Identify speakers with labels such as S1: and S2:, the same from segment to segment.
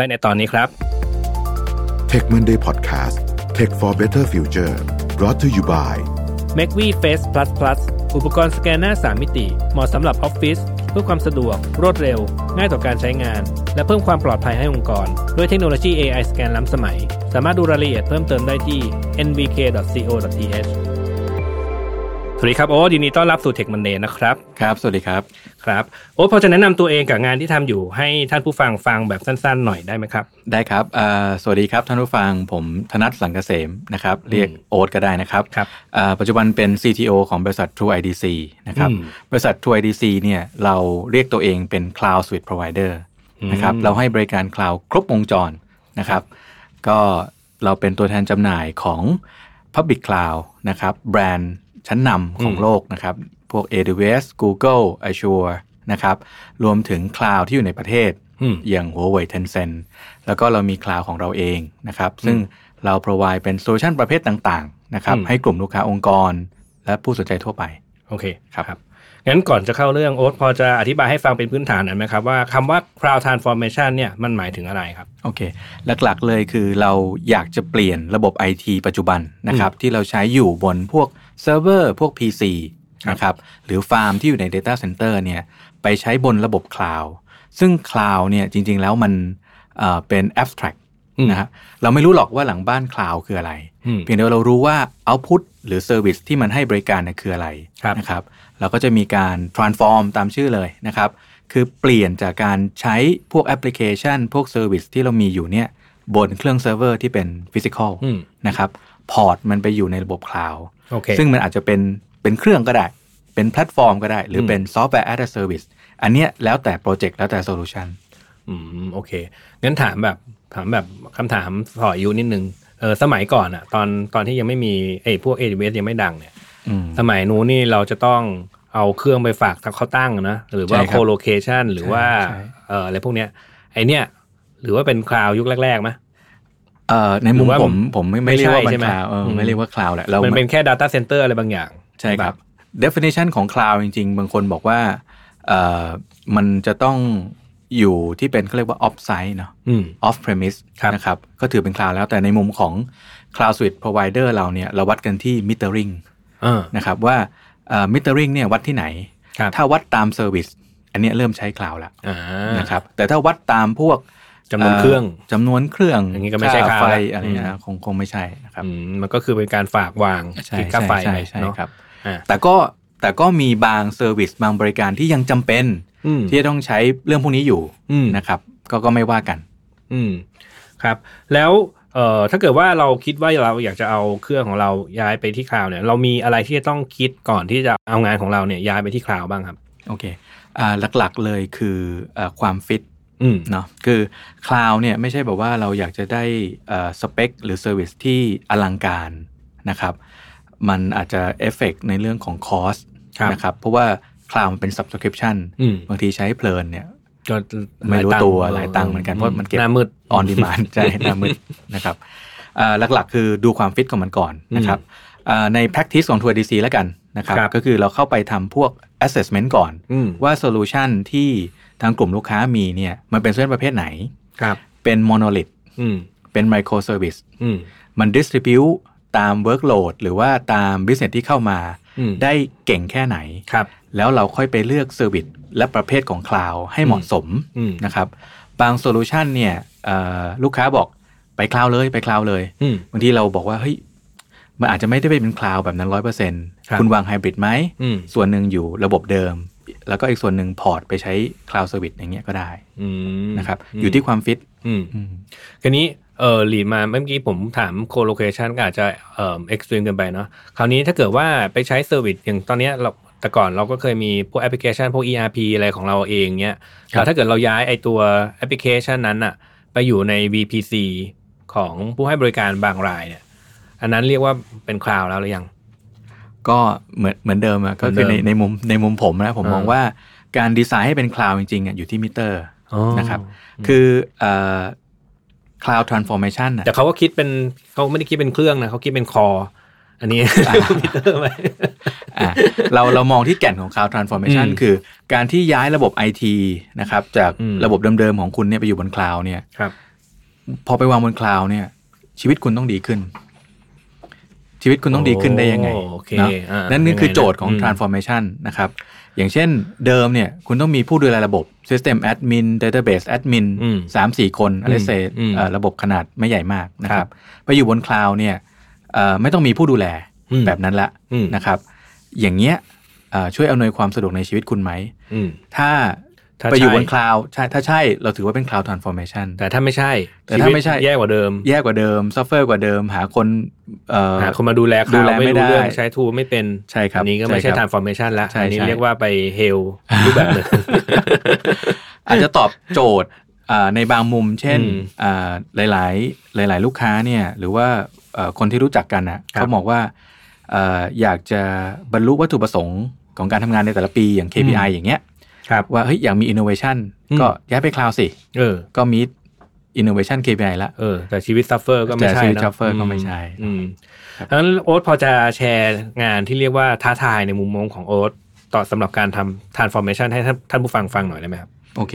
S1: ได้ในตอนนี้ครับ
S2: Tech Monday Podcast Tech for Better Future brought to you by
S1: m a c v Face Plus Plus อุปกรณ์สแกนหน้า 3 มิติ เหมาะสำหรับออฟฟิศเพื่อความสะดวก รวดเร็ว ง่ายต่อการใช้งาน และเพิ่มความปลอดภัยให้องค์กร ด้วยเทคโนโลยี AI สแกนล้ำสมัย สามารถดูรายละเอียดเพิ่มเติมได้ที่ nvk.co.th ส วัสดีครับ โอ๊ตยินดีต้อนรับสู่ Tech Monday นะครับ
S3: ครับ สวัสดีครับ
S1: ครับ โอ๊ตพอจะแนะนำตัวเองกับงานที่ทำอยู่ให้ท่านผู้ฟังฟังแบบสั้นๆหน่อยได้ไหมครับ
S3: ได้ครับอ่าสวัสดีครับท่านผู้ฟัง ผมธนัทสังเกษมนะครับ เรียกโอ๊ตก็ได้นะครับ
S1: ครับ
S3: อ่าปัจจุบันเป็น CTO ของบริษัท True IDC นะครับ
S1: อืม
S3: บริษัท True IDC เนี่ยเราเรียกตัวเองเป็น Cloud Suite Provider นะครับ เราให้บริการ Cloud ครบวงจรนะครับ ก็เราเป็นตัวแทนจำหน่ายของ Public Cloud นะครับ แบรนด์ ชั้นนำของโลกนะครับ พวก AWS Google Azure นะครับรวมถึง Cloud ที่อยู่ในประเทศ
S1: อืม
S3: อย่าง Huawei Tencent แล้วก็เรามี Cloud ของเราเองนะครับ ซึ่งเรา provide เป็นโซลูชันประเภทต่างๆนะครับ
S1: อืม
S3: ให้กลุ่มลูกค้าองค์กร และผู้สนใจทั่วไป
S1: โอเค
S3: ครับ
S1: งั้นก่อนจะเข้าเรื่องโอ๊ตพอจะอธิบายให้ฟังเป็นพื้นฐานหน่อยไหมครับว่าคำว่า cloud transformation เนี่ยมันหมายถึงอะไรครับ
S3: โอเค หลักๆเลยคือเราอยากจะเปลี่ยนระบบ IT ปัจจุบันนะครับที่เราใช้อยู่บนพวก เซิร์ฟเวอร์พวก PC นะครับหรือฟาร์มที่อยู่ใน Data Center เนี่ยไปใช้บนระบบคลาวด์ซึ่งคลาวด์เนี่ยจริง ๆ แล้วมันเอ่อเป็น abstract
S1: อืม
S3: นะครับเราไม่รู้หรอกว่าหลังบ้านคลาวด์คืออะไร
S1: อืม
S3: เพียงแต่ว่าเรารู้ว่า output หรือ service ที่มันให้บริการเนี่ยคืออะไร
S1: ครับ
S3: นะครับเราก็จะมีการ transform ตามชื่อเลยนะครับคือเปลี่ยนจากการใช้พวกแอปพลิเคชัน พวก service ที่เรามีอยู่เนี่ยบนเครื่องเซิร์ฟเวอร์ที่เป็น physical
S1: อืม
S3: นะครับ port มันไปอยู่ในระบบคลาวด์
S1: โอเค
S3: ซึ่งมันอาจจะเป็นเป็นเครื่องก็ได้ เป็นแพลตฟอร์มก็ได้ หรืออ
S1: ม
S3: เป็นซอฟต์แวร์ as a service อันเนี้ยแล้วแต่โปรเจกต์แล้วแต่โซลูชัน
S1: อืมโอเคงั้นถามแบบถามแบบคำถามต่ออายุนิดนึงเออสมัยก่อนอะตอนตอนที่ยังไม่มีไอ้พวก AWS ยังไม่ดังเนี่ย
S3: อืม
S1: สมัยนู้นนี่เราจะต้องเอาเครื่องไปฝากเขาตั้งนะหรือว่า
S3: ใช่ครับ
S1: co-location หรือว่า
S3: ใช่
S1: เอ่ออะไรพวกเนี้ยไอเนี้ยหรือว่าเป็นคลาวยุคแรกๆไหม
S3: เอ่อในมุม
S1: หรือว่า
S3: ผมผมไม่
S1: ไม่
S3: ไม่เรียกว่า
S1: ใช่
S3: มัน
S1: ใช่ไหม
S3: คลาวเอออ
S1: ม
S3: ไม่เรียกว่าคลาวแหละเรา
S1: มันเป็นแค่ data center อะไรบางอย่าง
S3: ใช่ครับ definition ของ cloud จริง ๆ บางคนบอกว่าเอ่อมันจะต้องอยู่ที่เป็นเขาเรียกว่า off site เนาะ
S1: อืม
S3: off premise
S1: ครับ
S3: นะครับ ก็ถือเป็น cloud แล้วแต่ในมุมของ cloud service provider เราเนี่ยเราวัดกันที่ metering
S1: เออ
S3: นะครับว่าเอ่อ metering เนี่ยวัดที่ไหน
S1: ครับ
S3: ถ้าวัดตาม service อันเนี้ยเริ่มใช้ cloud แล้ว
S1: อ่า
S3: นะครับแต่ถ้าวัดตามพวก
S1: จำนวนเครื่อง
S3: จำนวนเครื่อง
S1: อย่างนี้ก็ไม่ใช่
S3: ค่า
S1: cloud
S3: ไฟ
S1: ละ
S3: อะไรเงี้ยคงคงไม่ใช่นะครับ
S1: อืมมันก็คือเป็นการฝากวาง
S3: ใช่
S1: คิดค่าไฟ
S3: ใช่
S1: ไป
S3: ใช่
S1: เนาะ
S3: ครับ
S1: อ่า
S3: แต่ก็แต่ก็มีบาง service บางบริการที่ยังจำเป็น
S1: อืม
S3: ที่จะต้องใช้เรื่องพวกนี้อยู่
S1: อืม
S3: นะครับ ก็ก็ไม่ว่ากัน
S1: อืมครับ แล้วเอ่อถ้าเกิดว่าเราคิดว่าเราอยากจะเอาเครื่องของเราย้ายไปที่ cloud เนี่ย เรามีอะไรที่จะต้องคิดก่อนที่จะเอางานของเราเนี่ยย้ายไปที่ cloud บ้างครับ
S3: โอเคอ่าหลักๆเลยคืออาความฟิต
S1: อืม
S3: เนาะคือ cloud เนี่ยไม่ใช่แบบว่าเราอยากจะได้สเปคหรือ service ที่อลังการนะครับมันอาจจะเอฟเฟกในเรื่องของ cost
S1: ครับ
S3: นะครับเพราะว่าcloud มันเป็น subscription
S1: อืม
S3: บางทีใช้เพลินเนี่ย
S1: ก็
S3: ไม่รู้
S1: หลายงค์
S3: ตัวหลายตังค์เหมือนกันเพราะมันเก็บ
S1: หน้ามืด
S3: on demand ใช่หน้ามืดนะครับอ่าหลักๆ คือดูความฟิตของมันก่อนนะครับอ่า ใน practice ของ True IDC แล้วกันนะครับ
S1: ครับ
S3: ก็คือเราเข้าไปทำพวก assessment ก่อน
S1: อืม
S3: ว่า solution ที่ทางกลุ่มลูกค้ามีเนี่ยมันเป็น solution ประเภทไหน
S1: ครับ
S3: เป็น monolith
S1: อืม
S3: เป็น microservice อื
S1: ม
S3: มัน distribute ตาม workload หรือว่าตาม business ที่เข้ามา
S1: อืม
S3: ได้เก่งแค่ไหน
S1: ครับ
S3: แล้วเราค่อยไปเลือก service และประเภทของ cloud ให้เหมาะสม
S1: อืม
S3: นะครับบาง solution เนี่ยเอ่อลูกค้าบอกไป cloud เลยไป cloud เลย
S1: อืม
S3: บางทีเราบอกว่าเฮ้ย มันอาจจะไม่ได้เป็น cloud แบบนั้นร้อยเปอร์เซ็นต์
S1: ครับ
S3: คุณวางไฮบริดไหม
S1: อืม
S3: ส่วนหนึ่งอยู่ระบบเดิม แล้วก็อีกส่วนหนึ่ง port ไปใช้ cloud service อย่างเงี้ยก็ได้
S1: อืม
S3: นะครับ อยู่ที่ความฟิต
S1: อืม
S3: อืม
S1: ทีนี้เออ lead มาเมื่อกี้ผมถาม colocation ก็อาจจะเอ่อ extreme เกินไปเนาะคราวนี้ถ้าเกิดว่าไปใช้ service อย่างตอนเนี้ยเราแต่ก่อนเราก็เคยมีพวกแอปพลิเคชันพวก ERP อะไรของเราเองเนี้ย
S3: ครับ
S1: แต่ถ้าเกิดเราย้ายไอตัวแอปพลิเคชันนั้นอะไปอยู่ใน VPC ของผู้ให้บริการบางรายเนี่ย อันนั้นเรียกว่าเป็น cloud แล้วหรือยัง
S3: ก็เหมือนเหมือนเดิมอะก็คือ
S1: เหมือนเดิ
S3: ใน
S1: ม
S3: ในมุมในมุมผมนะผม
S1: อ่าม
S3: มองว่าการดีไซน์ให้เป็น cloud จริงๆอะอยู่ที่มิเตอร์
S1: อ๋อ
S3: นะครับ คือเอ่อ cloud transformation อะ
S1: แต่เขาก็คิดเป็นเขาไม่ได้คิดเป็นเครื่องนะเขาคิดเป็น core อันนี้มิเตอร์ไหม
S3: อะเราเรามองที่แก่นของ cloud transformation
S1: อืม
S3: คือ การที่ย้ายระบบ IT นะครับ จาก
S1: อืม
S3: ระบบเดิมๆของคุณเนี่ยไปอยู่บน cloud เนี่ย
S1: ครับ
S3: พอไปวางบน cloud เนี่ย ชีวิตคุณต้องดีขึ้น ชีวิตคุณต้องดีขึ้นได้ยังไง
S1: โอ้โอเค
S3: เนาะ
S1: อ่า
S3: นั่นนี่คือโจทย์ของ
S1: ยังไงนะ
S3: transformation นะครับ อย่างเช่นเดิมเนี่ย คุณต้องมีผู้ดูแลระบบ system admin database admin
S1: อืม
S3: สามสี่คนอะไรเซ
S1: อืม
S3: ระบบขนาดไม่ใหญ่มากนะค
S1: รั
S3: บไปอยู่บน cloud เนี่ยเอ่อไม่ต้องมีผู้ดูแล
S1: อืม
S3: แบบนั้นละ
S1: อืม
S3: นะครับ อย่างเงี้ยเอ่อช่วยอำนวยความสะดวกในชีวิตคุณไหม
S1: อืม
S3: ถ้า
S1: ถ้า
S3: ไปอยู่
S1: ใช่
S3: บน cloud ใช่ถ้าใช่เราถือว่าเป็น cloud transformation
S1: แต่ถ้าไม่ใช่
S3: แต่ถ้าไม่ใช่
S1: ชีวิตแย่กว่าเดิม
S3: แย่กว่าเดิม suffer กว่าเดิม หาคนเอ่อ
S1: หาคนมาดูแล
S3: ดู
S1: เขา
S3: แล
S1: ไม่
S3: ไม่
S1: รู้เรื่อง
S3: ได้
S1: ใช้tool ไม่เป็น
S3: ใช่ครับ
S1: อันนี้ก็ไม่
S3: ใช่
S1: ใช่
S3: ครับ
S1: transformation ละ
S3: ใช่
S1: อันนี้
S3: ใช่
S1: เรียกว่าไป hell รูปแบบหนึ่ง
S3: อาจจะตอบโจทย์อ่าในบางมุม เช่น
S1: อืม
S3: อ่าหลาย ๆ หลาย ๆ ลูกค้าเนี่ย หรือว่าเอ่อคนที่รู้จักกันนะเขาบอกว่าเอ่ออยากจะบรรลุวัตถุประสงค์ของการทำงานในแต่ละปีอย่าง KPI อย่างเงี้ย
S1: ครับ
S3: ว่าเฮ้ยอยากมี innovation
S1: อืม
S3: ก็ย้ายไป cloud สิ
S1: เออ
S3: ก็มี innovation KPI ละ
S1: เออแต่ชีวิต suffer ก็ไม่
S3: แต่
S1: ใช่
S3: ชีวิต
S1: นะ
S3: suffer ก็ไม่ใช่
S1: อืมเพราะฉะนั้นโอ๊ตพอจะแชร์งานที่เรียกว่าท้าทายในมุมมองของโอ๊ตต่อสำหรับการทำ transformation ให้ท่านท่านผู้ฟังฟังหน่อยได้ไหมครับ
S3: โอเค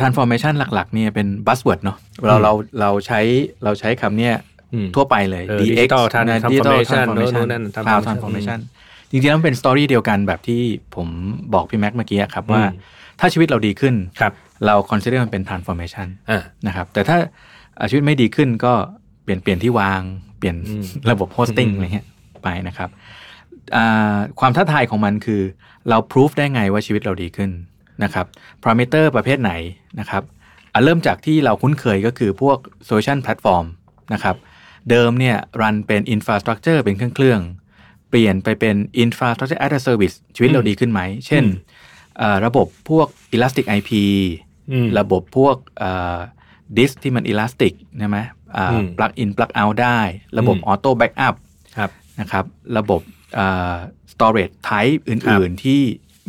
S3: transformation หลักๆเนี่ยเป็น buzzword เนาะเราเราเราใช้เราใช้คำเนี้ย
S1: อืม
S3: ทั่วไปเลย
S1: เออ
S3: DX
S1: digital trans-
S3: นะ
S1: transformation
S3: digital
S1: โน้นนั่น
S3: cloud
S1: transformation
S3: transformation จริงๆแล้วมันเป็นสตอรี่เดียวกันแบบที่ผมบอกพี่แม็กเมื่อกี้ครับว่า
S1: อืม
S3: ถ้าชีวิตเราดีขึ้น
S1: ครับ
S3: เรา consider มันเป็น transformation
S1: อ่า
S3: นะครับแต่ถ้าอ่าชีวิตไม่ดีขึ้นก็เปลี่ยนเปลี่ยนที่วาง เปลี่ยน
S1: อืม
S3: ระบบ hosting
S1: อืม
S3: อะไรเงี้ยไปนะครับอ่าความท้าทายของมันคือเรา proof ได้ไงว่าชีวิตเราดีขึ้นนะครับ parameter ประเภทไหนนะครับอะเริ่มจากที่เราคุ้นเคยก็คือพวก solution platform นะครับเดิมเนี่ยรันเป็น infrastructure เป็นเครื่องเครื่องๆ เปลี่ยนไปเป็น infrastructure as a service ชีวิตเราดีขึ้นไหม เช่นเอ่อระบบพวก elastic IP
S1: อืม
S3: ระบบพวกดิสที่มัน elastic ใช่ไหมอ่า
S1: อืม
S3: plug in plug out ได้ ระบบ
S1: อืม
S3: auto backup
S1: ครับ
S3: นะครับ ระบบอ่า storage type อื่น ๆ ที่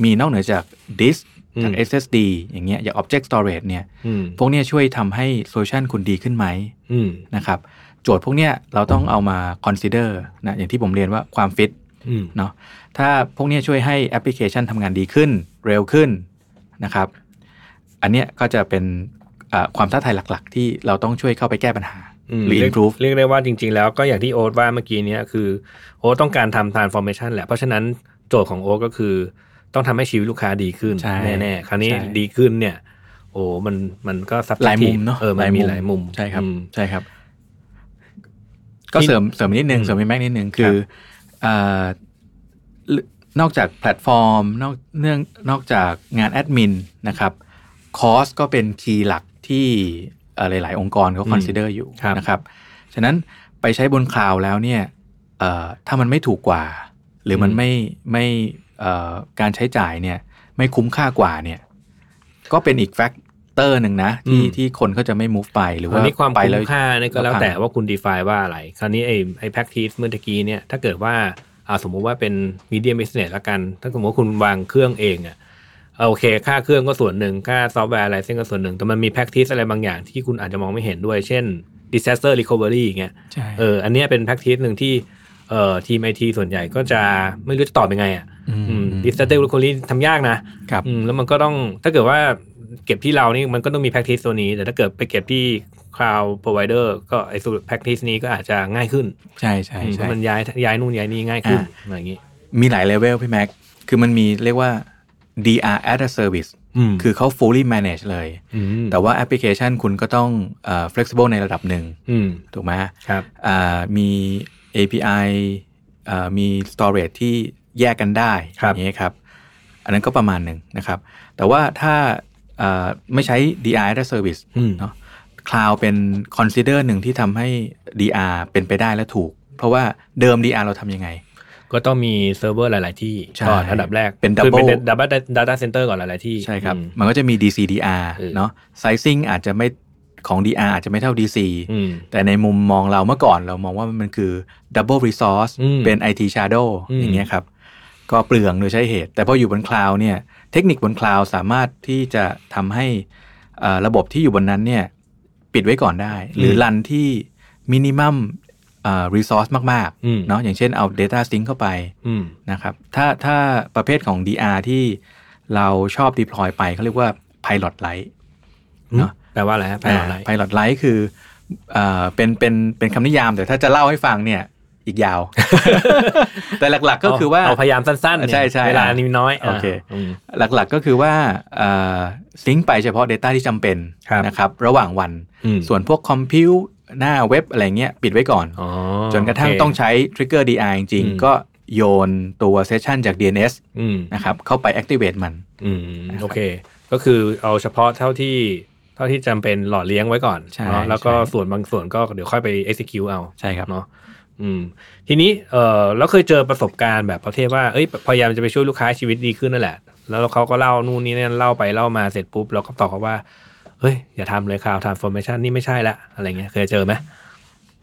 S3: มีนอกเหนือจาก disk จาก
S1: อืม
S3: SSD อย่างเงี้ยอย่าง object storage เนี่ย
S1: อืม
S3: พวกเนี้ยช่วยทำให้ solution คุณดีขึ้นไหม
S1: อืม
S3: นะครับ โจทย์พวกเนี้ยเราต้องเอามา consider นะอย่างที่ผมเรียนว่าความฟิต
S1: อืม
S3: เนาะถ้าพวกเนี้ยช่วยให้แอปพลิเคชันทำงานดีขึ้นเร็วขึ้นนะครับ อันเนี้ยก็จะเป็นอ่าความท้าทายหลักๆ ที่เราต้องช่วยเข้าไปแก้ปัญหา
S1: ม
S3: หรือ
S1: เรียก
S3: improve
S1: เรียกได้ว่าจริง ๆ แล้วก็อย่างที่โอ๊ตว่าเมื่อกี้เนี้ยคือโอ๊ตต้องการทำ transformation แหละ เพราะฉะนั้นโจทย์ของโอ๊ตก็คือ ต้องทำให้ชีวิตลูกค้าดีขึ้น
S3: ใช่
S1: แน่ๆคราวนี้
S3: ใช่
S1: ดีขึ้นเนี่ย โอ้มันมันก็ซับ
S3: หลายมุมเนาะ
S1: เออมันมีหลายมุม
S3: ใช่ครับ
S1: อืม
S3: ใช่ครับ ก็
S1: ที่
S3: เสริมเสริมนิดนึง
S1: อืม
S3: เสริมไปแม็กนิดนึงคือ
S1: ครับ
S3: อ่านอกจากแพลตฟอร์ม นอกเนื่องนอกจากงานแอดมินนะครับคอสก็เป็นคีย์หลักที่เอ่อหลาย ๆ องค์กรเขา
S1: อืม
S3: คอนซิเดอร์อยู่
S1: ครับ
S3: นะครับ ฉะนั้นไปใช้บนคลาวด์แล้วเนี่ยเอ่อถ้ามันไม่ถูกกว่า หรือมันไม่ไม่เอ่อการใช้จ่ายเนี่ย ไม่คุ้มค่ากว่าเนี่ย ก็เป็นอีกแฟกเตอร์หนึ่งนะที่
S1: อืม
S3: ที่คนก็จะไม่ move ไปหรือ
S1: อั
S3: ว่าน
S1: นี้ความ
S3: ไป
S1: คุ้
S3: แล้
S1: ม
S3: ว
S1: ค่าเนี่ยก็แล้ว
S3: ราคา
S1: แต่ว่าคุณ define ว่าอะไร คราวนี้ไอ้ไอ้ practice เมื่อตะกี้เนี่ยถ้าเกิดว่าอ่าสมมุติว่าเป็น medium business ละกัน ถ้าสมมติว่าคุณวางเครื่องเองอะเอาโอเค ค่าเครื่องก็ส่วนหนึ่ง ค่าซอฟต์แวร์อะไรเส้นก็ส่วนหนึ่ง แต่มันมี practice อะไรบางอย่างที่คุณอาจจะมองไม่เห็นด้วย เช่น disaster recovery อย่างเงี้ย
S3: ใช่
S1: เอออันเนี้ยเป็น practice หนึ่งที่เอ่อทีมไอทีส่วนใหญ่ก็จะไม่รู้จะตอบยังไงอะ
S3: อืม
S1: อืม disaster recovery ทำยากนะ
S3: ครับ
S1: อืมแล้วมันก็ต้องถ้าเกิดว่า เก็บที่เรานี่มันก็ต้องมี practice ตัวนี้ แต่ถ้าเกิดไปเก็บที่ cloud provider ก็ไอ้สูตร practice นี้ก็อาจจะง่ายขึ้น
S3: ใช่ใช่
S1: อืมเพ
S3: ใช่
S1: ราะมันย้ายย้ายนู่นย้ายนี่ง่ายขึ้น
S3: อ่า
S1: อะไรอย่างนี้
S3: มีหลายเลเวลพี่แม็ก คือมันมีเรียกว่า DR as a service
S1: อืม
S3: คือเขา fully manage เลย
S1: อืม
S3: แต่ว่าแอปพลิเคชันคุณก็ต้องเอ่อ flexible ในระดับหนึ่ง
S1: อืม
S3: ถูกไหม
S1: ครับ
S3: อ่ามี API อ่ามี storage ที่แยกกันได้
S1: ครับ
S3: อย่างนี้ยครับ อันนั้นก็ประมาณหนึ่งนะครับ แต่ว่าถ้าอ่า ไม่ใช้ DR as a service
S1: อืม
S3: เนาะ cloud เป็น consider หนึ่งที่ทำให้ DR เป็นไปได้และถูก เพราะว่าเดิม DR เราทำยังไง
S1: ก็ต้องมีเซิร์ฟเวอร์หลาย ๆ ที่
S3: ใช่
S1: ก่อนอันดับแรก
S3: เป็น
S1: คือ
S3: double
S1: เป็น double data center ก่อนหลาย ๆ ที่
S3: ใช่ครับ
S1: อืม
S3: มันก็จะมี DCDR
S1: เออ
S3: เนาะ sizing อาจจะไม่ของ DR อาจจะไม่เท่า DC
S1: อืม
S3: แต่ในมุมมองเราเมื่อก่อนเรามองว่ามันคือ double resource
S1: อืม
S3: เป็น IT shadow
S1: อืม
S3: อย่างเงี้ยครับ ก็เปลืองโดยใช้เหตุ แต่พออยู่บน cloud เนี่ยเทคนิคบน cloud สามารถที่จะทำให้เอ่อระบบที่อยู่บนนั้นเนี่ยปิดไว้ก่อนได้ หรือ run ที่ minimum เอ่อ resource มาก
S1: อืม
S3: ๆเนาะอย่างเช่นเอา data sync เข้าไป
S1: อืม
S3: นะครับถ้าถ้าประเภทของ DR ที่เราชอบ deploy ไปเขาเรียกว่า pilot light เนาะ
S1: แปลว่าอะไรฮะแปลว่าอะไร
S3: pilot light คือเอ่อเป็นเป็นเป็นคำนิยามแต่ถ้าจะเล่าให้ฟังเนี่ย อีกยาว แต่หลักๆก็คือว่า
S1: เอาพยายามสั้นๆเนี่ย
S3: ใช่ใช่
S1: เวลานี้น้อย
S3: โอเค
S1: อืม
S3: หลักๆก็คือว่าซิงค์ไปเฉพาะ Data ที่จำเป็น
S1: ครับ
S3: นะครับ ระหว่างวัน
S1: อืม
S3: ส่วนพวกคอมพิวหน้าเว็บอะไรเงี้ยปิดไว้ก่อน
S1: อ๋อ
S3: จนกระทั่ง
S1: โเค
S3: ต้องใช้ Trigger DI จริง
S1: อืม
S3: ๆก็โยนตัวเซสชันจาก DNS
S1: อืม
S3: นะครับเข้าไป activate มัน
S1: อืม
S3: นะครับ
S1: โอเค ก็คือเอาเฉพาะเท่าที่เท่าที่จำเป็นหล่อเลี้ยงไว้ก่อน
S3: ใช่
S1: เนาะแล้วก็
S3: ใช่
S1: ส่วนบางส่วนก็เดี๋ยวค่อยไป execute เอา
S3: ใช่ครับ
S1: เนาะ อืม ทีนี้เออแล้วเคยเจอประสบการณ์แบบประเภทว่าเอ้ยพยายามจะไปช่วยลูกค้าให้ชีวิตดีขึ้นนั่นแหละ แล้วเขาก็เล่านู่นนี่นั่นเล่าไปเล่ามาเสร็จปุ๊บเราก็ตอบเขาว่าเฮ้ยอย่าทำเลยข่าว transformation นี่ไม่ใช่ละอะไรเงี้ยเคยเจอไหม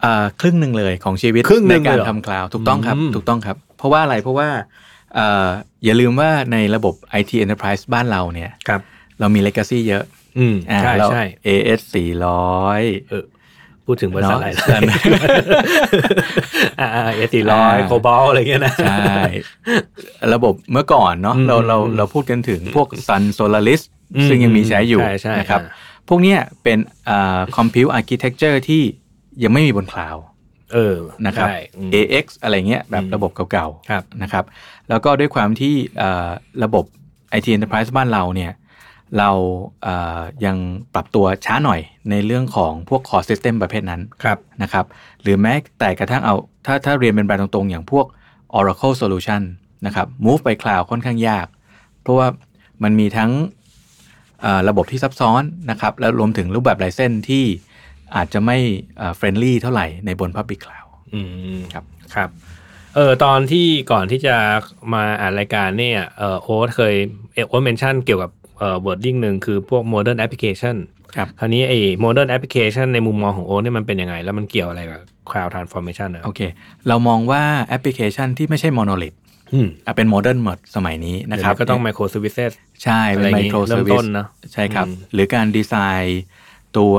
S3: อ่าครึ่งหนึ่งเลยของชีวิต
S1: ครึ่งหนึ่
S3: ใน
S1: ง
S3: การ
S1: เลยเหรอ
S3: ทำคลาวถูกต้องครับ
S1: อืม
S3: ถูกต้องครับ เพราะว่าอะไรเพราะว่าอ่าอย่าลืมว่าในระบบ IT Enterprise บ้านเราเนี่ย
S1: ครับ
S3: เรามี legacy เยอะ
S1: อืม
S3: อ่า
S1: ใช่
S3: เรา
S1: ใช่
S3: AS 400
S1: เออ พูดถึงบริษัทอะไร
S3: เนอะ
S1: อ่าเอสี่ร้อย
S3: อ่า
S1: โคบอลอะไรเงี้ยนะ
S3: ใช่ ระบบเมื่อก่อนเนาะ
S1: อืม
S3: เราเรา
S1: อืม
S3: เราพูดกันถึงพวก Sun Solaris
S1: อืม
S3: ซึ่งยังมีใช้อยู่
S1: ใช่ใช่
S3: นะครับ
S1: อ่า
S3: พวกเนี้ยเป็นอ่า compute architecture ที่ยังไม่มีบนคลาวด์
S1: เออ
S3: นะครับ
S1: ใช่อืม
S3: AX อะไรเงี้ยแบบ
S1: อืม
S3: ระบบเก่า
S1: ครับ
S3: ๆนะครับ แล้วก็ด้วยความที่อ่าระบบ IT Enterprise บ้านเราเนี่ย เราอ่ายังปรับตัวช้าหน่อยในเรื่องของพวก core system ประเภทนั้น
S1: ครับ
S3: นะครับ หรือแม้แต่กระทั่งเอาถ้าถ้าเรียนเป็นแบรนด์ตรงๆ อย่างพวก Oracle Solution นะครับ move ไป cloud ค่อนข้างยาก เพราะว่ามันมีทั้งเอ่อระบบที่ซับซ้อนนะครับ แล้วรวมถึงรูปแบบไลเซนที่อาจจะไม่ friendly เท่าไหร่ในบน Public Cloud
S1: อืม
S3: ครับ
S1: ครับเออตอนที่ก่อนที่จะมาอ่านรายการเนี่ยเออโอ๊ตเคยเอโอ๊ต mention เกี่ยวกับ เอ่อ wording หนึ่งคือพวก modern application
S3: ครับ
S1: คราวนี้ไอ้ modern application ในมุมมองของโอ๊ตเนี่ยมันเป็นยังไง แล้วมันเกี่ยวอะไรกับ cloud transformation นะ
S3: โอเค เรามองว่าแอปพลิเคชันที่ไม่ใช่ monolith
S1: อืม
S3: อะเป็น modern หมดสมัยนี้นะ
S1: เดี๋ยวนี้
S3: ครับ
S1: ก็ต้อง micro services
S3: ใช่
S1: อะ
S3: เป็
S1: น micro
S3: service
S1: อะ
S3: ไรอ
S1: ย่างงี้เริ่ม
S3: ร์วิ
S1: ต้นเนอะ
S3: ใช่ครับ
S1: อืม
S3: หรือการดีไซน์ตัว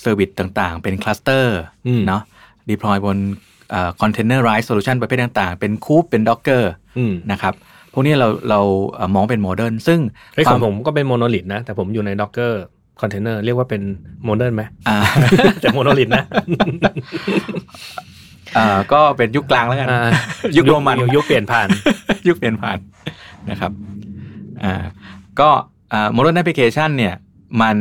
S3: service ต่างๆ เป็น cluster อื
S1: ม
S3: เนาะ deploy บน containerized solution ประเภทต่างๆ เป็น Kube เป็น Docker อื
S1: ม
S3: นะครับพ วกนี้เราเราเอ่อมองเป็น modern ซึ่ง
S1: ไอ้ย
S3: ค
S1: ข
S3: วา
S1: องผมก็เป็น monolith นะ แต่ผมอยู่ใน docker container เรียกว่าเป็น modern ไหม
S3: อ่า
S1: แต่ monolith นะ
S3: อ่าก็เป็นยุคกลางแล้วกัน
S1: อ่า
S3: ยุคโรมัน
S1: ยุคเปลี่ยนผ่าน
S3: ยุคเปลี่ยนผ่านนะครับอ่าก็อ่า modern application เนี่ยมัน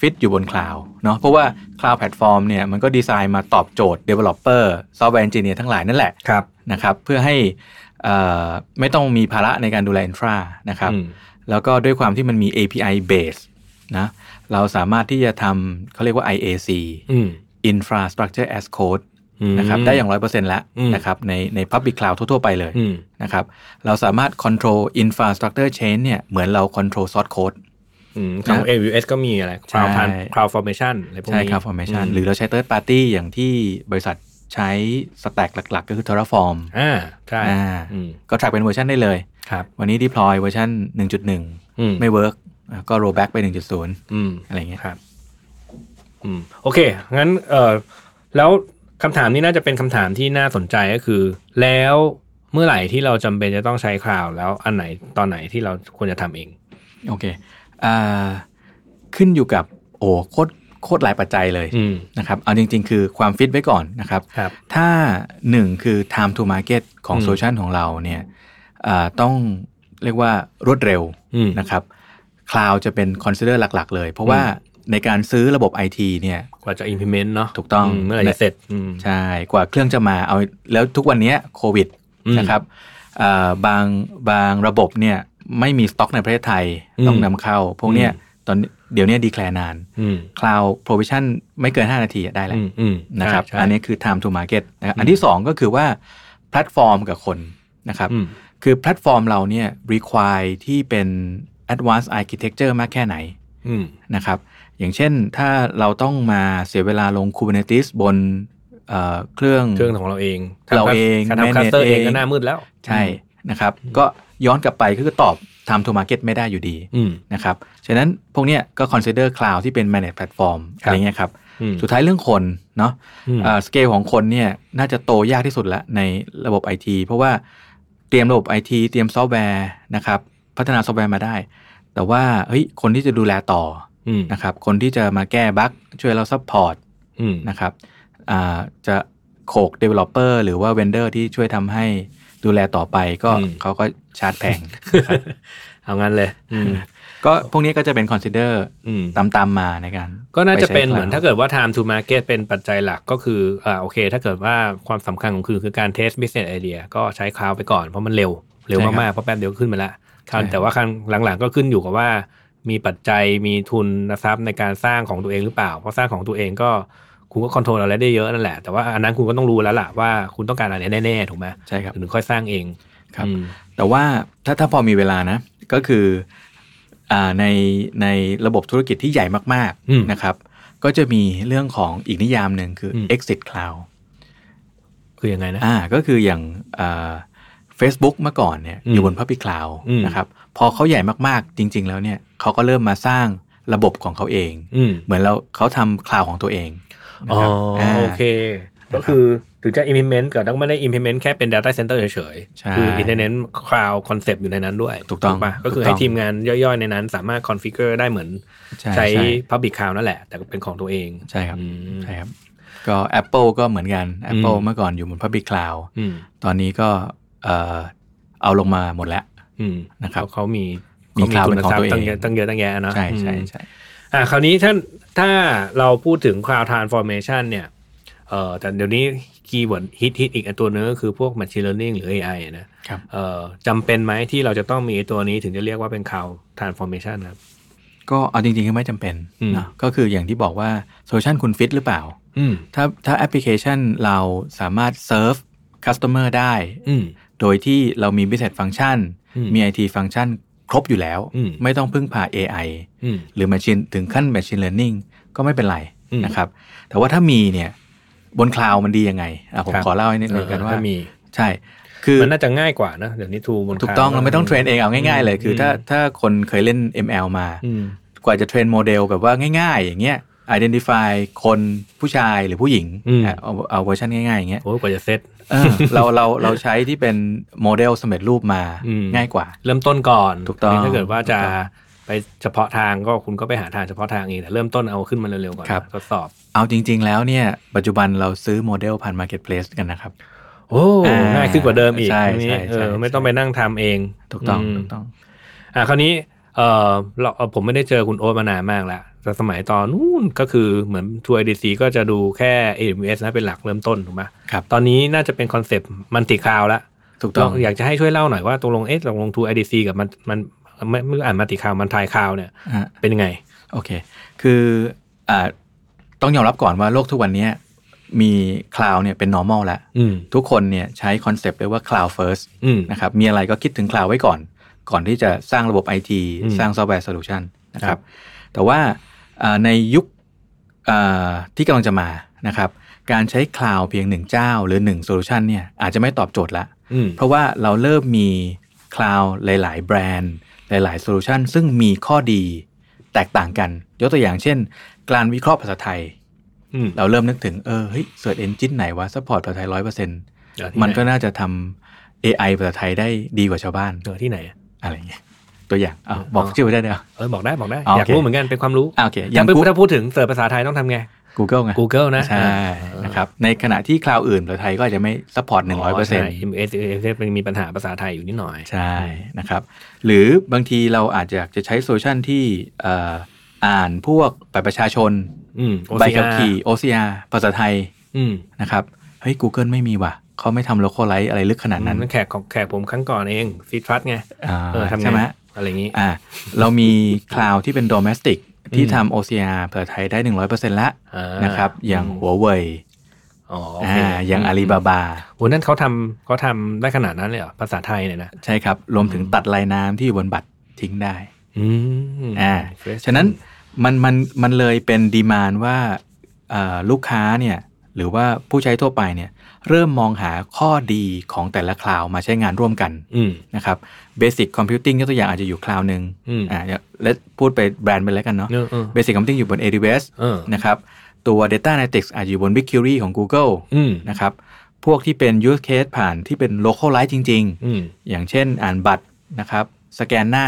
S3: ฟิตอยู่บนคลาวด์เนาะเพราะว่า cloud platform เนี่ยมันก็ดีไซน์มาตอบโจทย์ developer software engineer ทั้งหลายนั่นแหละ
S1: ครับ
S3: นะครับเพื่อให้อ่า ไม่ต้องมีภาระในการดูแล infra นะครับ
S1: อืม
S3: แล้วก็ด้วยความที่มันมี API base นะเราสามารถที่จะทำเขาเรียกว่า IAC
S1: อืม
S3: infrastructure as code
S1: อืม
S3: นะครับได้อย่างร้อยเปอร์เซ็นต์แล้ว
S1: อืม
S3: นะครับในใน public cloud ทั่ว ๆ ไปเลย
S1: อืม
S3: นะครับเราสามารถ control infrastructure change เนี่ยเหมือนเรา control source code
S1: อืมของ AWS ก็มีอะไร
S3: ใช่
S1: cloud Tran- cloud formation อะไรพวก
S3: ใช่
S1: นี้
S3: ครับ formation
S1: ม
S3: หรือเราใช้ third party อย่างที่บริษัท ใช้ stack หลัก ๆ ก็คือ Terraform
S1: อ่าใช่
S3: อ่า
S1: อืม
S3: ก็ track เป็นเวอร์ชันได้เลย
S1: ครับ
S3: วันนี้ deploy เวอร์ชัน
S1: อืม
S3: 1.1 ไม่ work อะก็ roll back ไป 1.0
S1: อืม
S3: อะไรเงี้ย
S1: ครับอืมโอเค งั้นเออแล้วคำถามนี้น่าจะเป็นคำถามที่น่าสนใจก็คือ แล้วเมื่อไหร่ที่เราจำเป็นจะต้องใช้คลาวด์แล้วอันไหนตอนไหนที่เราควรจะทำเอง
S3: โอเคอ่าขึ้นอยู่กับโอ้โคตร โคตรหลายปัจจัยเลย
S1: อืม
S3: นะครับเอาจริง ๆ คือความฟิตไว้ก่อนนะครับ
S1: ครับ
S3: ถ้าหนึ่งคือ time to market ของ
S1: อืม
S3: โซลูชันของเราเนี่ยอ่าต้องเรียกว่ารวดเร็ว
S1: อืม
S3: นะครับคลาวจะเป็น consider หลัก ๆ เลย เพราะว่าในการซื้อระบบ IT เนี่ย
S1: กว่าจะ implement เนาะ
S3: ถูกต้อง
S1: มเมื่อไหร่จะเสร็จอืม
S3: ใช่กว่าเครื่องจะมาเอาแล้วทุกวันเนี้ยโควิด
S1: อืม
S3: นะครับอ่าบางบางระบบเนี่ยไม่มีสต็อกในประเทศไทย
S1: อืม
S3: ต้องนำเข้า พวกเนี้ยตอน เดี๋ยวเนี้ดีแคลนาน
S1: อืม
S3: Cloud Provision ไม่เกิน 5 นาทีอะได้แล้ว
S1: อืมอืม
S3: นะครับ
S1: ใช่
S3: อันนี้คือ time to market นะครับอันที่ 2 ก็คือว่าแพลตฟอร์มกับคนนะครับ
S1: อืม
S3: คือแพลตฟอร์มเราเนี่ย require ที่เป็น advanced architecture มากแค่ไหน
S1: อืม
S3: นะครับ อย่างเช่นถ้าเราต้องมาเสียเวลาลง Kubernetes บนเอ่อเครื่อง
S1: เครื่องของเราเอง
S3: เราเอง
S1: การทำ
S3: manage
S1: cluster เอง
S3: เอง
S1: ก็หน้ามืดแล้ว
S3: ใช่นะครับ ก็ย้อนกลับไปก็คือตอบ time to market ไม่ได้อยู่ดี
S1: อืม
S3: นะครับ ฉะนั้นพวกเนี้ยก็ consider cloud ที่เป็น managed platform
S1: ครับ
S3: อะไรเงี้ยครับ
S1: อืม
S3: สุดท้ายเรื่องคนเนาะ
S1: อืม
S3: สเกลของคนเนี่ยน่าจะโตยากที่สุดละในระบบไอทีเพราะว่าเตรียมระบบไอทีเตรียมซอฟต์แวร์นะครับ พัฒนาซอฟต์แวร์มาได้ แต่ว่าเฮ้ยคนที่จะดูแลต่อ
S1: อืม
S3: นะครับ คนที่จะมาแก้บั๊กช่วยเรา support อื
S1: ม
S3: นะครับอ่าจะโขก developer หรือว่า vendor ที่ช่วยทำให้ ดูแลต่อไปก็
S1: อืม
S3: เขาก็ชาร์จแพง
S1: เอางั้นเลยอืม
S3: ก็พวกนี้ก็จะเป็น consider
S1: อืม
S3: ตามตามๆมาในการ
S1: ก็น่าจะเป็น
S3: ไใช้
S1: เหมือน
S3: cloud
S1: ถ้าเกิดว่า time to market เป็นปัจจัยหลักก็คืออ่าโอเค ถ้าเกิดว่าความสำคัญของคือคือการ test business idea ก็ใช้คลาวไปก่อนเพราะมันเร็วเร็ว
S3: ใช่ครับ
S1: มากๆเพราะแป๊บเดียวขึ้นมาแล้วคราว
S3: ใช่
S1: แต่ว่าครั้งหลังๆก็ขึ้นอยู่กับว่ามีปัจจัยมีทุนทรัพย์ในการสร้างของตัวเองหรือเปล่า เพราะสร้างของตัวเองก็ คุณก็คอนโทรลอะไรได้เยอะนั่นแหละ แต่ว่าอันนั้นคุณก็ต้องรู้แล้วล่ะว่าคุณต้องการอะไรแน่ๆถูกไหม
S3: ใช่ครับ
S1: ถึงค่อยสร้างเอง
S3: ครับ
S1: อืม
S3: แต่ว่าถ้าถ้าพอมีเวลานะ ก็คืออ่าในในระบบธุรกิจที่ใหญ่มาก
S1: อืม
S3: ๆนะครับ ก็จะมีเรื่องของอีกนิยามหนึ่งคืออ
S1: ม
S3: exit cloud
S1: คือยังไงนะ
S3: อ่าก็คืออย่างอ่า Facebook เมื่อก่อนเนี่ย
S1: อืม
S3: อยู่บน Public Cloud
S1: อืม
S3: นะครับพอเขาใหญ่มากๆ จริง ๆ แล้วเนี่ยเขาก็เริ่มมาสร้างระบบของเขาเอง
S1: อืม
S3: เหมือนเราเขาทำคลาวของตัวเองนะ
S1: อ๋อ
S3: ครับา
S1: โอเค ก็คือถึงจะ implement ก็ต้องไม่ได้ implement แค่เป็น data center เฉย
S3: ใช่
S1: ๆคือ internet cloud concept อยู่ในนั้นด้วย
S3: ถูกต้อง
S1: ปะก็คือ
S3: ถูกต้
S1: ให้
S3: อง
S1: ทีมงานย่อยๆ ในนั้นสามารถ configure ได้เหมือน
S3: ใช่
S1: ใช้
S3: ใช่
S1: public cloud นั่นแหละ แต่เป็นของตัวเอง
S3: ใช่ครับ
S1: อืม
S3: ใช่ครับ ก็ Apple ก็เหมือนกัน Apple
S1: อืม
S3: เมื่อก่อนอยู่บน Public Cloud
S1: อืม
S3: ตอนนี้ก็เอ่อเอาลงมาหมดแล้ว
S1: อืม
S3: นะครับ
S1: เขาเขามี
S3: มี
S1: เขา
S3: cloud เป็นของ
S1: ทุ
S3: ตัวเอง
S1: ตั้งเยอะตั้งเยอะตั้งแยะเนอะ
S3: ใช่ใช่
S1: อืม
S3: ใช่
S1: อ่าคราวนี้ถ้า ถ้าเราพูดถึง cloud transformation เนี่ยเอ่อแต่เดี๋ยวนี้ keyword ฮิตฮิตอีกอันตัวนึงก็คือพวก machine learning หรือ AI อะนะครับเอ่อจำเป็นไหมที่เราจะต้องมีไอ้ตัวนี้ถึงจะเรียกว่าเป็น cloud transformation ครับ
S3: ก็เอาจริงๆก็ไม่จำเป็น
S1: อืม
S3: นะก็คืออย่างที่บอกว่าโซลูชันคุณฟิตหรือเปล่า
S1: อืม
S3: ถ้าถ้าแอปพลิเคชันเราสามารถ serve customer ได้
S1: อืม
S3: โดยที่เรามี business function
S1: อืม
S3: มี IT function ครบอยู่แล้ว
S1: อืม
S3: ไม่ต้องพึ่งพา AI
S1: อืม
S3: หรือ machine ถึงขั้น machine learning ก็ไม่เป็นไร
S1: อืม
S3: นะครับ แต่ว่าถ้ามีเนี่ยบน cloud มันดียังไงอะผม
S1: ครับ
S3: ขอเล่าให้นิดนึงกันว่า
S1: ถ้ามี
S3: ใช่ คือ
S1: มันน่าจะง่ายกว่านะเดี๋ยวนี้ tool บน
S3: ถูกต้อง
S1: cloud
S3: เราไม่ต้อง train เองเอาง่ายๆเลย คือถ้า
S1: ม
S3: ถ้าคนเคยเล่น ML มา
S1: อืม
S3: กว่าจะ train โมเดลแบบว่าง่าย ๆ อย่างเงี้ย identify คนผู้ชายหรือผู้หญิง
S1: อืม
S3: อะเอาเอาเวอร์ชันง่ายๆ อย่างเงี้ย
S1: โอ้ยกว่าจะเซต
S3: เออเราเราเราใช้ที่เป็นโมเดลสำเร็จรูปมา
S1: อืม
S3: ง่ายกว่า
S1: เริ่มต้นก่อน
S3: ถูกต้อง
S1: นนี้ถ้าเกิดว่าจะ
S3: ถูกต้อง
S1: ไปเฉพาะทางก็คุณก็ไปหาทางเฉพาะทางเองแต่เริ่มต้นเอาขึ้นมาเร็วๆก่อน
S3: ครับ
S1: ทดสอบ
S3: เอาจริง ๆ แล้วเนี่ย ปัจจุบันเราซื้อโมเดลผ่าน Marketplace กันนะครับ
S1: โอ้
S3: อ่า
S1: ง่ายขึ้นกว่าเดิมอีก
S3: ใช่
S1: อันนี้
S3: ใช่
S1: เอ
S3: ใช่
S1: อไม่ต้องไปนั่งทำเอง
S3: ถูกต้อง
S1: ม
S3: ถูกต้อง
S1: อ่าคราวนี้เออเราเอ่อผมไม่ได้เจอคุณโอ๊ตมานานมากแล้ว แต่สมัยตอนนู้นก็คือเหมือน True IDC ก็จะดูแค่ AWS นะเป็นหลักเริ่มต้นถูกไหม
S3: ครับ
S1: ตอนนี้น่าจะเป็น concept multi-cloud แล้ว
S3: ถูกต้อง
S1: อยากจะให้ช่วยเล่าหน่อยว่าตกลงเอ๊ะตกลงทัวร์ IDC กับมันมันไม่ไม่อ่า multi-cloud multi-cloud เนี่ย
S3: อะ
S1: เป็นยังไง
S3: โอเค คืออ่าต้องยอมรับก่อนว่าโลกทุกวันนี้มี cloud เนี่ยเป็น normal แล้ว
S1: อืม
S3: ทุกคนเนี่ยใช้ concept เลยว่า cloud first
S1: อืม
S3: นะครับมีอะไรก็คิดถึง cloud ไว้ก่อน ก่อนที่จะสร้างระบบ IT
S1: อืม
S3: สร้างซอฟต์แวร์โซลูชันนะครับ
S1: ครั
S3: รับแต่ว่าอ่า ในยุคอ่าที่กำลังจะมานะครับ การใช้ cloud เพียงหนึ่งเจ้าหรือหนึ่งโซลูชันเนี่ยอาจจะไม่ตอบโจทย์ละ
S1: อืม
S3: เพราะว่าเราเริ่มมี cloud หลาย ๆ แบรนด์ หลายๆโซลูชันซึ่งมีข้อดีแตกต่างกัน ยกตัวอย่างเช่น การวิเคราะห์ภาษาไทย
S1: อืม
S3: เราเริ่มนึกถึงเออเฮ้ย Search Engine ไหนวะ support ภาษาไทยร้อยเปอร์เซ็นต์
S1: เจอที่ไหน
S3: มันก็น่าจะทำ AI ภาษาไทยได้ดีกว่าชาวบ้าน
S1: เจอที่ไหนอะ
S3: อะไรเงี้ย ตัวอย่างเอาบอก
S1: อ๋อ
S3: ชื่อไว้ได้เดียว
S1: เออบอกได้บอกได้
S3: อ๋อ
S1: อยาก
S3: โอเค
S1: รู้เหมือนกันเป็นความรู้
S3: อ่าโอเคอ
S1: อย่า
S3: ย่างง
S1: พูด
S3: Google
S1: ถ้าพูดถึง search ภาษาไทยต้องทำไง
S3: Google ไง
S1: Google นะ
S3: ใช่นะครับในขณะที่ cloud อื่นภาษาไทยก็อาจจะไม่ support หนึ่งร้อยเปอร์เซ็นต์
S1: ใช่ MS MS มันมีปัญหาภาษาไทยอยู่นิดหน่อย
S3: ใช่นะครับ หรือบางทีเราอาจจะจะใช้โซลูชันที่เอ่ออ่านพวกบัตรประชาชน
S1: อืม
S3: ใบ
S1: OCR
S3: ขับขี่ OCR ภาษาไทย
S1: อืม
S3: นะครับเฮ้ย Google ไม่มีว่ะเขาไม่ทำ localize อะไรลึกขนาดนั้น
S1: นั่นแขกของแขกผมครั้งก่อนเองซีทรัสไง
S3: อ่า
S1: เออทำไง
S3: ใช่ไหม
S1: อะไรอย่างนี้
S3: อ่าเรามี cloud ที่เป็น domestic ที่ทำ OCR ภาษาไทยได้100%แล้ว
S1: อ่า
S3: นะครับ อย่าง
S1: อืม
S3: หัวเว่ย
S1: อ๋อโอ
S3: อ่า
S1: เค
S3: อย่างอาลีบาบา
S1: โอ้นั่นเขาทำเขาทำได้ขนาดนั้นเลยเหรอภาษาไทยเนี่ยนะ
S3: ใช่ครับ รวมถึงตัดลายน้ำที่อยู่บนบัตรทิ้งได้
S1: อืม
S3: อ่า
S1: Interesting
S3: ฉะนั้นมันมันมันเลยเป็นดีมานว่าอ่าลูกค้าเนี่ย หรือว่าผู้ใช้ทั่วไปเนี่ยเริ่มมองหาข้อดีของแต่ละ cloud มาใช้งานร่วมกัน
S1: อืม
S3: นะครับเบสิ c คอมพิวติ้งยกตัวอย่างอาจจะอยู่คลาวหนึ่ง
S1: อืม
S3: อ่าแล้วพูดไปแบรนด์ไปแล้วกันเนาะ
S1: เออเออ
S3: เบสิ c คอมพิวติ้งอยู่บน AWS
S1: เออ
S3: นะครับตัว Data Analytics อาจจะอยู่บน BigQuery ของ Google
S1: อืม
S3: นะครับพวกที่เป็น use case ผ่านที่เป็น localize จริง
S1: อืม
S3: ๆอย่างเช่นอ่านบัตรนะครับสแกนหน้า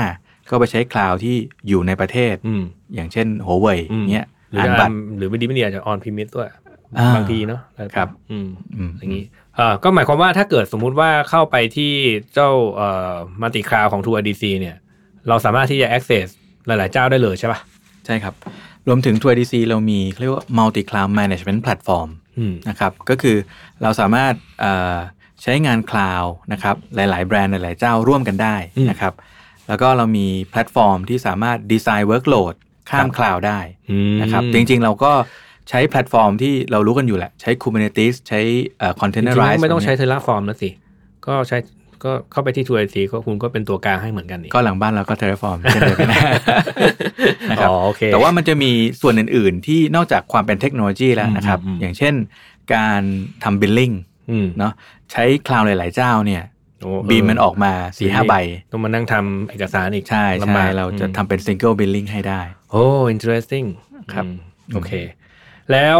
S3: ก็ไปใช้ cloud ที่อยู่ในประเทศ
S1: อืม
S3: อย่างเช่นหัวเว่ย
S1: อืม
S3: เนี้ย
S1: หรือ
S3: อ่าน
S1: จะ
S3: บัตร
S1: หรือไม่ดีไม่ดีอาจจะออนพิมิตด้วย
S3: อ่า
S1: บางทีเนาะ
S3: ครับ
S1: อืม
S3: อืม
S1: อย่างนี้เอ่อก็หมายความว่าถ้าเกิดสมมุติว่าเข้าไปที่เจ้าเอ่อมัลติคลาวของ True IDC เนี่ย เราสามารถที่จะ access หลาย ๆ เจ้าได้เลยใช่ป่ะ
S3: ใช่ครับ รวมถึง t ัว DC เรามีเขาเรียกว่า multi cloud management platform
S1: อืม
S3: นะครับ ก็คือเราสามารถเอ่อใช้งานคลาวนะครับ หลาย ๆ แบรนด์หลาย ๆ เจ้าร่วมกันได้
S1: อืม
S3: นะครับ แล้วก็เรามีแพลตฟอร์มที่สามารถดีไซน์ workload ข้าม cloud ได้
S1: อืม
S3: นะครับ จริง ๆ เราก็ ใช้แพลตฟอร์มที่เรารู้กันอยู่แหละ ใช้ Kubernetes ใช้เอ่อ
S1: จริง
S3: Containerized
S1: ๆไม่ต้องใช้
S3: พวก
S1: Terraform แล้วสิ ก็ใช้ก็เข้าไปที่ True IDC ก็คุณก็เป็นตัวกลางให้เหมือนกันนี่
S3: นี้ก็หลังบ้านเราก็ Terraform เช่นเดียวกันนะนะครับ
S1: อ๋อโอเค
S3: แต่ว่ามันจะมีส่วนอื่น ๆ ที่นอกจากความเป็นเทคโนโลยีแล้วนะครับ
S1: อืมอืม
S3: อย่างเช่น การทำ billing
S1: อืม
S3: เนาะใช้คลาวหลาย ๆ เจ้าเนี่ย
S1: โอ้เบี
S3: มมันออกมาสี่ห้าใบ
S1: ต้องมานั่งทำเอกสารอีก
S3: ใช่
S1: ลำ
S3: ใช่
S1: บาก
S3: เราจะ
S1: อืม
S3: ทำเป็น single billing ให้ได้
S1: โอ้ interesting
S3: ครับ
S1: อืมโอเค แล้ว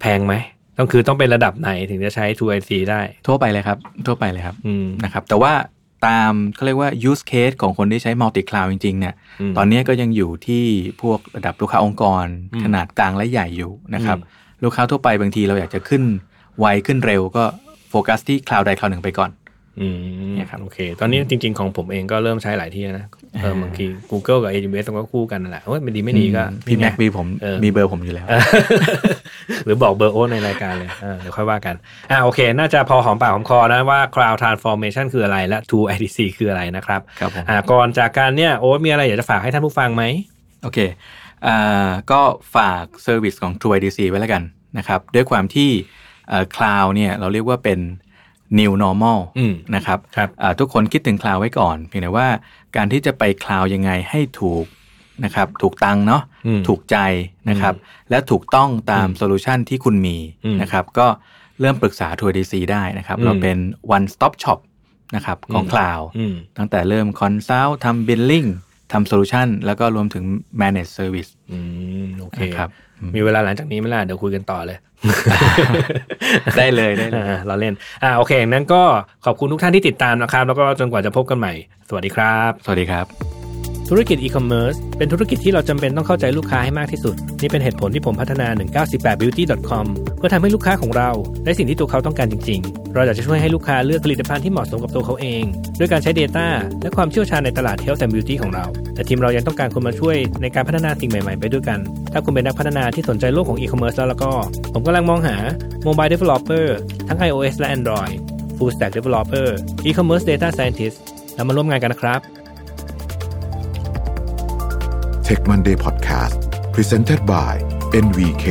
S1: แพงไหมต้องคือต้องเป็นระดับไหนถึงจะใช้ True IC ได้
S3: ทั่วไปเลยครับ ทั่วไปเลยครับ
S1: อืม
S3: นะครับ แต่ว่าตามเขาเรียกว่า use case ของคนที่ใช้ multi cloud จริง ๆ เนี่ย
S1: อืม
S3: ตอนนี้ก็ยังอยู่ที่พวกระดับลูกค้าองค์กร
S1: อืม
S3: ขนาดกลางและใหญ่อยู่นะครับ
S1: อืม
S3: ลูกค้าทั่วไปบางทีเราอยากจะขึ้นไวขึ้นเร็วก็โฟกัสที่คลาวใดคลาวหนึ่งไปก่อน
S1: อืม
S3: เนี่ยครับ
S1: โอเค ตอนนี้จริง ๆ ของผมเองก็เริ่มใช้หลายที่แล้วนะเออบางที Google กับ AWS มันก็คู่กันนั่นแหละโอ้ยไม่ดีไม่ดีก็
S3: พี่แม็ก
S1: นี่ไง
S3: มีผม
S1: เออ
S3: มีเบอร์ผมอยู่แล้ว
S1: เออหรือบอกเบอร์โอ้ในรายการเลยเออเดี๋ยวค่อยว่ากันอ่าโอเค น่าจะพอหอมปากหอมคอนะว่า Cloud Transformation คืออะไรและ True IDC คืออะไรนะครับ
S3: ครับผม
S1: อ่าก่อนจากการเนี่ยโอ้มีอะไรอยากจะฝากให้ท่านผู้ฟังไหม
S3: โอเคอ่าก็ฝาก service ของ True IDC ไว้แล้วกันนะครับด้วยความที่ cloud เนี่ยเราเรียกว่าเป็น new normal
S1: อืม
S3: นะครับ
S1: ครับ
S3: อ่าทุกคนคิดถึง cloud ไว้ก่อน เพียงแต่ว่าการที่จะไป cloud ยังไงให้ถูกนะครับถูกตังค์เนาะ
S1: อืม
S3: ถูกใจนะครับ และถูกต้องตาม solution ที่คุณมี
S1: อืม
S3: นะครับ ก็เริ่มปรึกษา True IDC ได้นะครับ
S1: อืม
S3: เราเป็น one stop shop นะครับของ
S1: อืม
S3: cloud
S1: อืม
S3: ตั้งแต่เริ่ม consult ทำ billing ทำ solutionแล้วก็รวมถึง manage service
S1: อืมโอเค
S3: นะครับอืม
S1: มีเวลาหลังจากนี้ไหมล่ะเดี๋ยวคุยกันต่อเลย
S3: ได้เลยได้เลย
S1: อ่าเราเล่น อ่าโอเคนั้นก็ขอบคุณทุกท่านที่ติดตามนะครับ แล้วก็จนกว่าจะพบกันใหม่ สวัสดีครับ
S3: สวัสดีครับ
S1: ธุรกิจอีคอมเมิร์ซเป็นธุรกิจที่เราจำเป็นต้องเข้าใจลูกค้าให้มากที่สุด นี่เป็นเหตุผลที่ผมพัฒนา 1918beauty.com เพื่อทำให้ลูกค้าของเราได้สิ่งที่ตัวเขาต้องการจริง ๆ เราอยากจะช่วยให้ลูกค้าเลือกผลิตภัณฑ์ที่เหมาะสมกับตัวเขาเอง ด้วยการใช้ Data และความเชี่ยวชาญในตลาด Health and Beauty ของเรา แต่ทีมเรายังต้องการคนมาช่วยในการพัฒนาสิ่งใหม่ๆไปด้วยกัน ถ้าคุณเป็นนักพัฒนาที่สนใจโลกของอีคอมเมิร์ซแล้วแล้วก็ ผมกำลังมองหา Mobile Developer ทั้ง iOS และ Android Full Stack Developer E-commerce Data Scientist แล้วมาร่วมงานกันนะครับ
S2: Tech Monday Podcast Presented by NVK